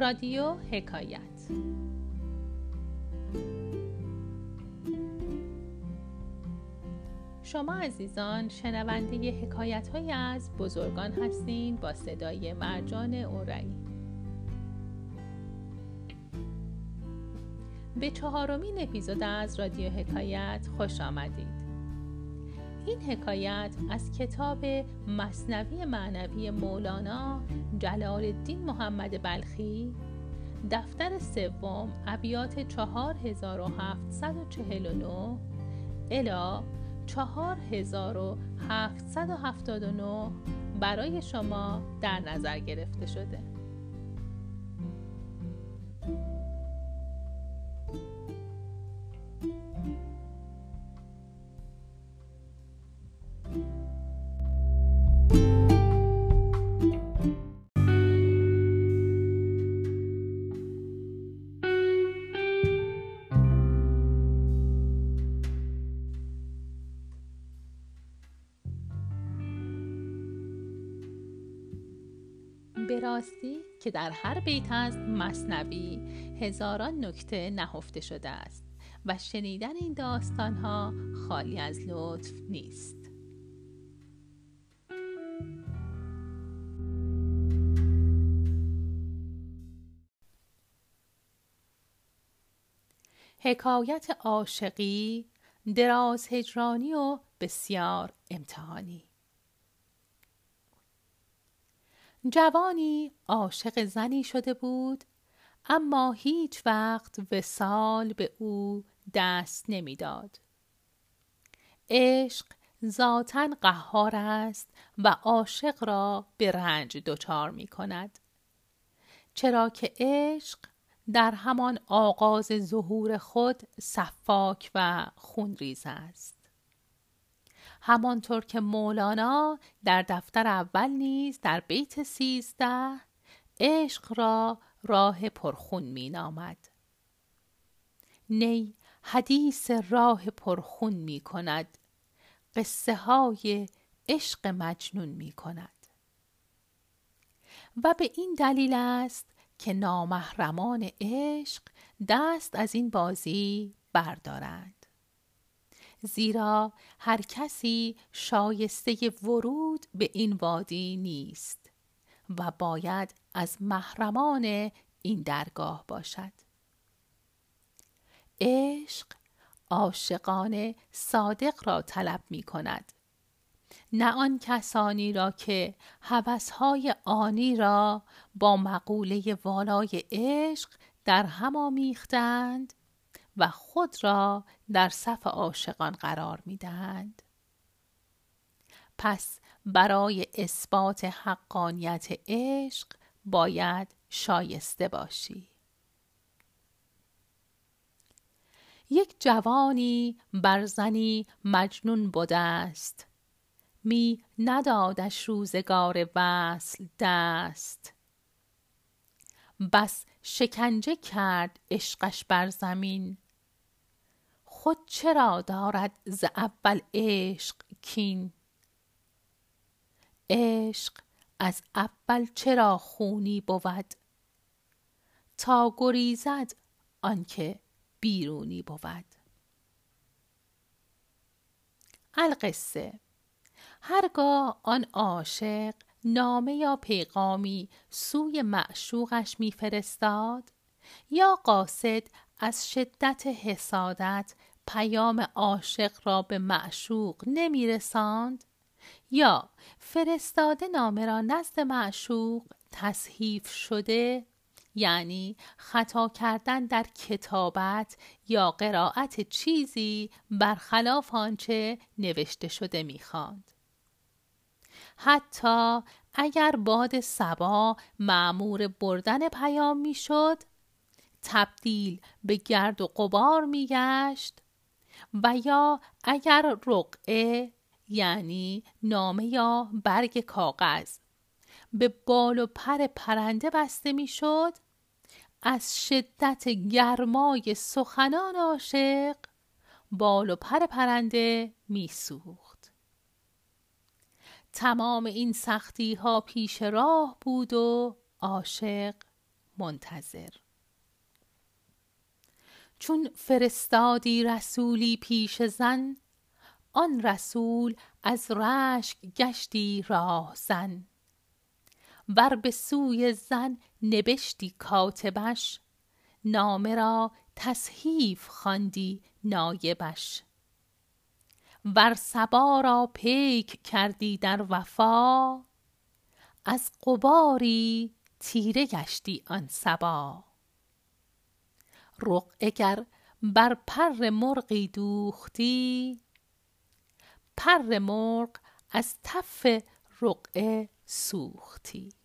رادیو حکایت. شما عزیزان شنونده حکایت های از بزرگان هستین با صدای مرجان اورایی. به چهارمین اپیزود از رادیو حکایت خوش آمدید. این حکایت از کتاب مصنوی معنوی مولانا جلال الدین محمد بلخی دفتر سوم ابیات 4749 الا 4779 برای شما در نظر گرفته شده. راستی که در هر بیت از مصنوی هزاران نکته نهفته شده است و شنیدن این داستان ها خالی از لطف نیست. حکایت عاشقی دراز هجرانی و بسیار امتحانی. جوانی عاشق زنی شده بود اما هیچ وقت وسال به او دست نمی‌داد. عشق ذاتا قهار است و عاشق را به رنج دچار می کند. چرا که عشق در همان آغاز ظهور خود صفاک و خونریز است. همانطور که مولانا در دفتر اول نیز در بیت سیزده عشق را راه پرخون می نامد. نی حدیث راه پرخون می کند قصه های عشق مجنون می کند و به این دلیل است که نامحرمان عشق دست از این بازی بردارند زیرا هر کسی شایسته ورود به این وادی نیست و باید از محرمان این درگاه باشد. عشق عاشقان صادق را طلب می کند. نه آن کسانی را که هوسهای آنی را با مقوله والای عشق در هم آمیختند و خود را در صف عاشقان قرار می دهند. پس برای اثبات حقانیت عشق باید شایسته باشی. یک جوانی بر زنی مجنون بوده است می ندادش روزگار وصل دست بس شکنجه کرد عشقش بر زمین. خود چرا دارد ز اول عشق کین؟ عشق از اول چرا خونی بود؟ تا گریزد آنکه بیرونی بود. القصه هرگاه آن عاشق نامه یا پیغامی سوی معشوقش میفرستاد؟ یا قاصد از شدت حسادت پیام عاشق را به معشوق نمی رساند یا فرستاده نامه را نزد معشوق تصحیف شده؟ یعنی خطا کردن در کتابت یا قرائت چیزی برخلاف آنچه نوشته شده می‌خواند؟ حتی اگر باد سبا معمور بردن پیام می‌شد تبدیل به گرد و قبار میگشت و یا اگر رقعه یعنی نامه یا برگ کاغذ به بال و پر پرنده بسته می‌شد از شدت گرمای سخنان عاشق بال و پر پرنده میسوخت. تمام این سختی ها پیش راه بود و عاشق منتظر. چون فرستادی رسولی پیش زن آن رسول از رشک گشتی راه زن. ور به سوی زن نبشتی کاتبش نامه را تصحیف خواندی نایبش. ور صبا را پیک کردی در وفا از غباری تیره گشتی آن صبا. رقعه گر بر پر مرغی دوختی پر مرغ از تف رقعه سوختی.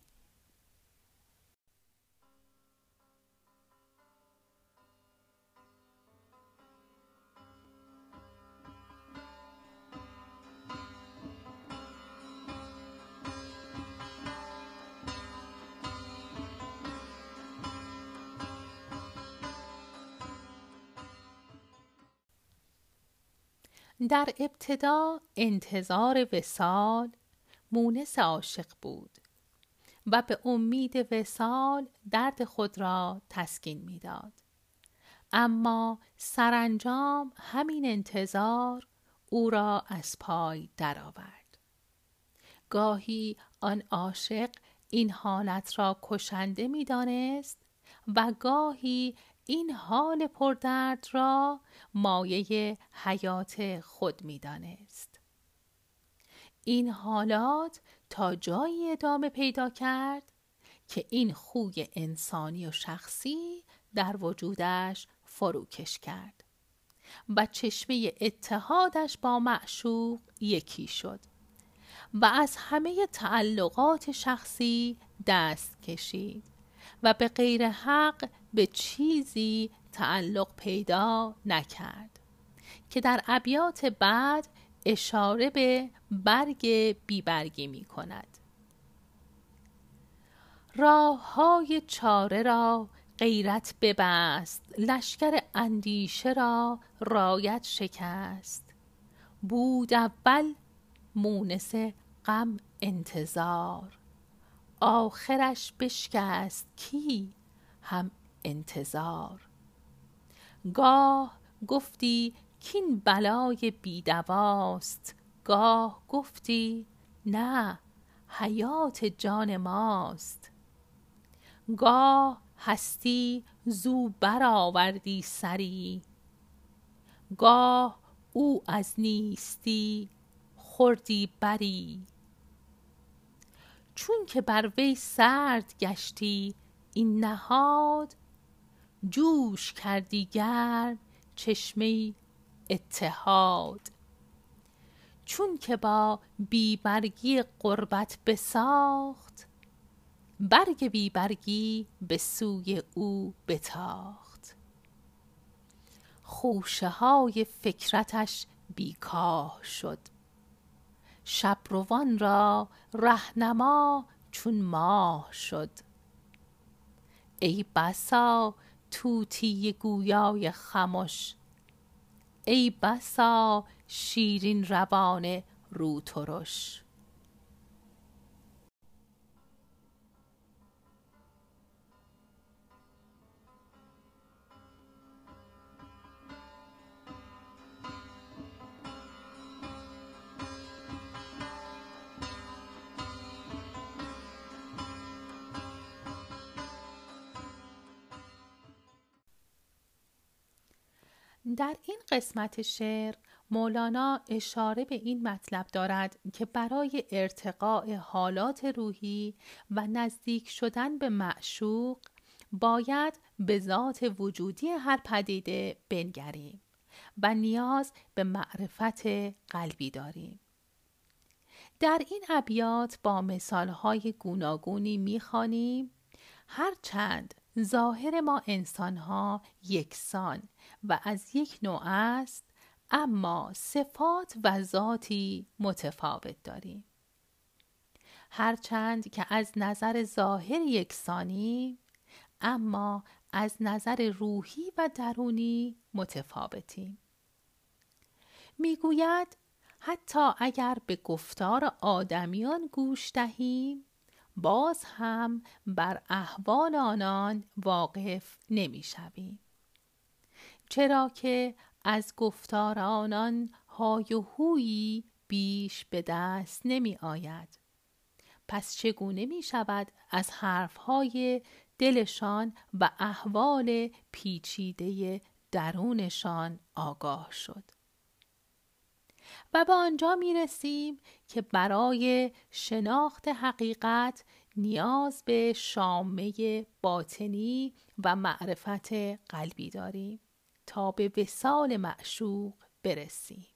در ابتدا انتظار وسال مونس عاشق بود و به امید وسال درد خود را تسکین می‌داد. اما سرانجام همین انتظار او را از پای درآورد. گاهی آن عاشق این حالت را کشنده می‌دانست و گاهی این حال پردرد را مایه حیات خود می‌دانست این حالات تا جایی ادامه پیدا کرد که این خوی انسانی و شخصی در وجودش فروکش کرد و چشمه اتحادش با معشوق یکی شد و از همه تعلقات شخصی دست کشید و به غیر حق به چیزی تعلق پیدا نکرد که در ابیات بعد اشاره به برگ بیبرگی می کند. راه های چاره را غیرت ببست لشکر اندیشه را رایت شکست. بود اول مونس غم انتظار آخرش بشکست کی؟ هم انتظار. گاه گفتی کین بلای بیدواست گاه گفتی نه حیات جان ماست. گاه هستی زو برآوردی سری گاه او از نیستی خوردی بری. چون که بر وی سرد گشتی این نهاد جوش کردی گرم چشمه اتحاد. چون که با بیبرگی قربت بساخت برگ بیبرگی به سوی او بتاخت. خوشه های فکرتش بیکاه شد. شبروان را رهنما چون ماه شد. ای بسا طوطی گویای خمش. ای بسا شیرین روان روترش. در این قسمت شعر مولانا اشاره به این مطلب دارد که برای ارتقاء حالات روحی و نزدیک شدن به معشوق باید به ذات وجودی هر پدیده بنگریم و نیاز به معرفت قلبی داریم. در این ابیات با مثالهای گوناگونی می‌خوانیم هرچند ظاهر ما انسانها یکسان و از یک نوع است اما صفات و ذاتی متفاوت داریم. هرچند که از نظر ظاهر یکسانی اما از نظر روحی و درونی متفاوتیم. می‌گوید حتی اگر به گفتار آدمیان گوش دهیم باز هم بر احوال آنان واقف نمی شویم. چرا که از گفتار آنان های و هویی بیش به دست نمی آید. پس چگونه می شود از حرفهای دلشان و احوال پیچیده درونشان آگاه شد و به آنجا می رسیم که برای شناخت حقیقت نیاز به شامه باطنی و معرفت قلبی داریم تا به وسال معشوق برسیم.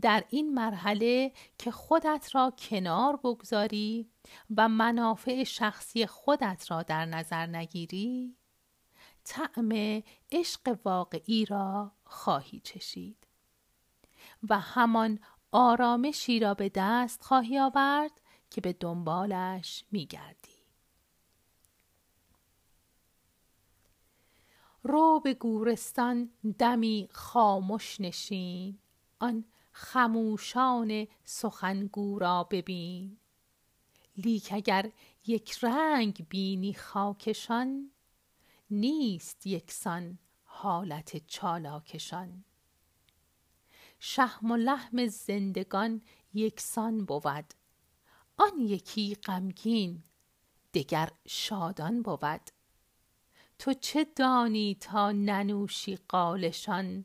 در این مرحله که خودت را کنار بگذاری و منافع شخصی خودت را در نظر نگیری طعم عشق واقعی را خواهی چشید. و همان آرامشی را به دست خواهی آورد که به دنبالش میگردی. رو به گورستان دمی خاموش نشین آن خموشان سخنگو را ببین. لیک اگر یک رنگ بینی خاکشان نیست یکسان حالت چالاکشان. شهم و لحم زندگان یکسان بود. آن یکی غمگین دگر شادان بود. تو چه دانی تا ننوشی قالشان؟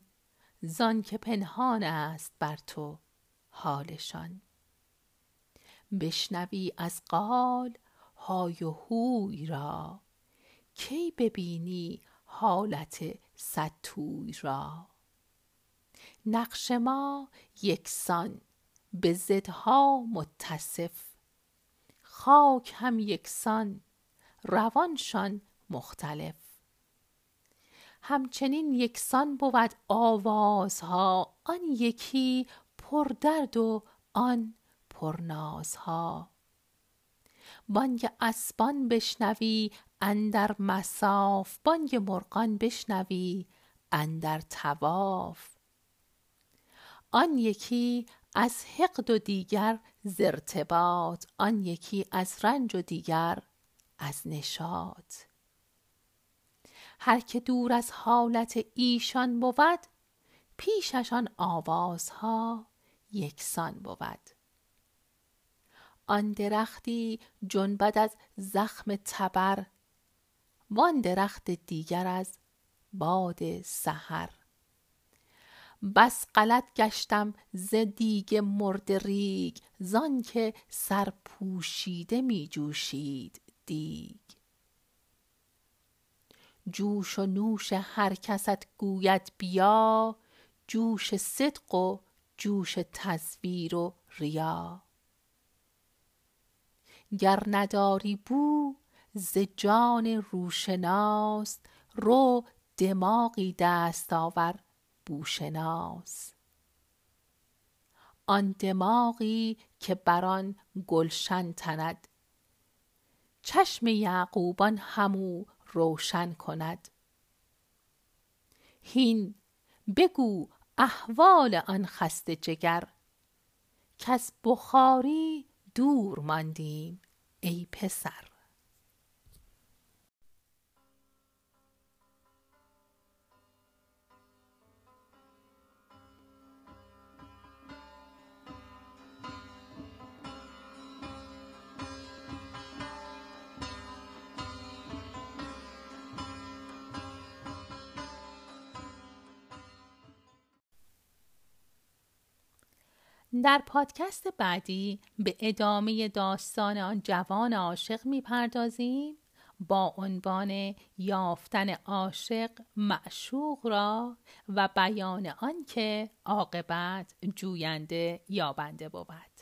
زان که پنهان است بر تو حالشان. بشنوی از قال های و هوی را کی ببینی حالت صدتوی را؟ نقش ما یکسان به ضدها متصف. خاک هم یکسان روانشان مختلف. همچنین یکسان بود آوازها آن یکی پردرد و آن پرنازها. بانگ اسبان بشنوی اندر مساف. بانگ مرغان بشنوی اندر تواف آن یکی از حقد و دیگر ز ارتباط آن یکی از رنج و دیگر از نشاط. هر که دور از حالت ایشان بود پیششان آوازها یکسان بود. آن درختی جنبد از زخم تبر وان درخت دیگر از باد سحر. بس غلط گشتم ز دیگ مرده ریگ زانکه سرپوشیده می جوشید دیگ. جوش و نوش هر کست گوید بیا جوش صدق و جوش تزویر و ریا. گر نداری بو ز جان روشناس رو دماغی دست آور بوشناس. آن دماغی که بر آن گلشن تند. چشم یعقوبان همو روشن کند. هین بگو احوال آن خسته جگر. کز بخاری دور ماندیم ای پسر. در پادکست بعدی به ادامه داستان آن جوان عاشق می‌پردازیم. با عنوان یافتن عاشق معشوق را و بیان آنکه عاقبت جوینده یابنده بود.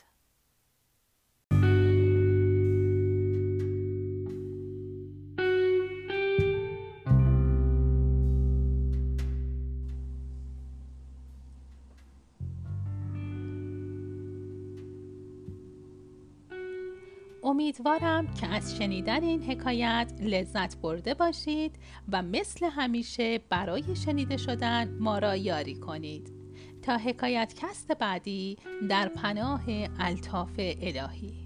امیدوارم که از شنیدن این حکایت لذت برده باشید و مثل همیشه برای شنیده شدن ما را یاری کنید. تا حکایت کست بعدی در پناه الطاف الهی.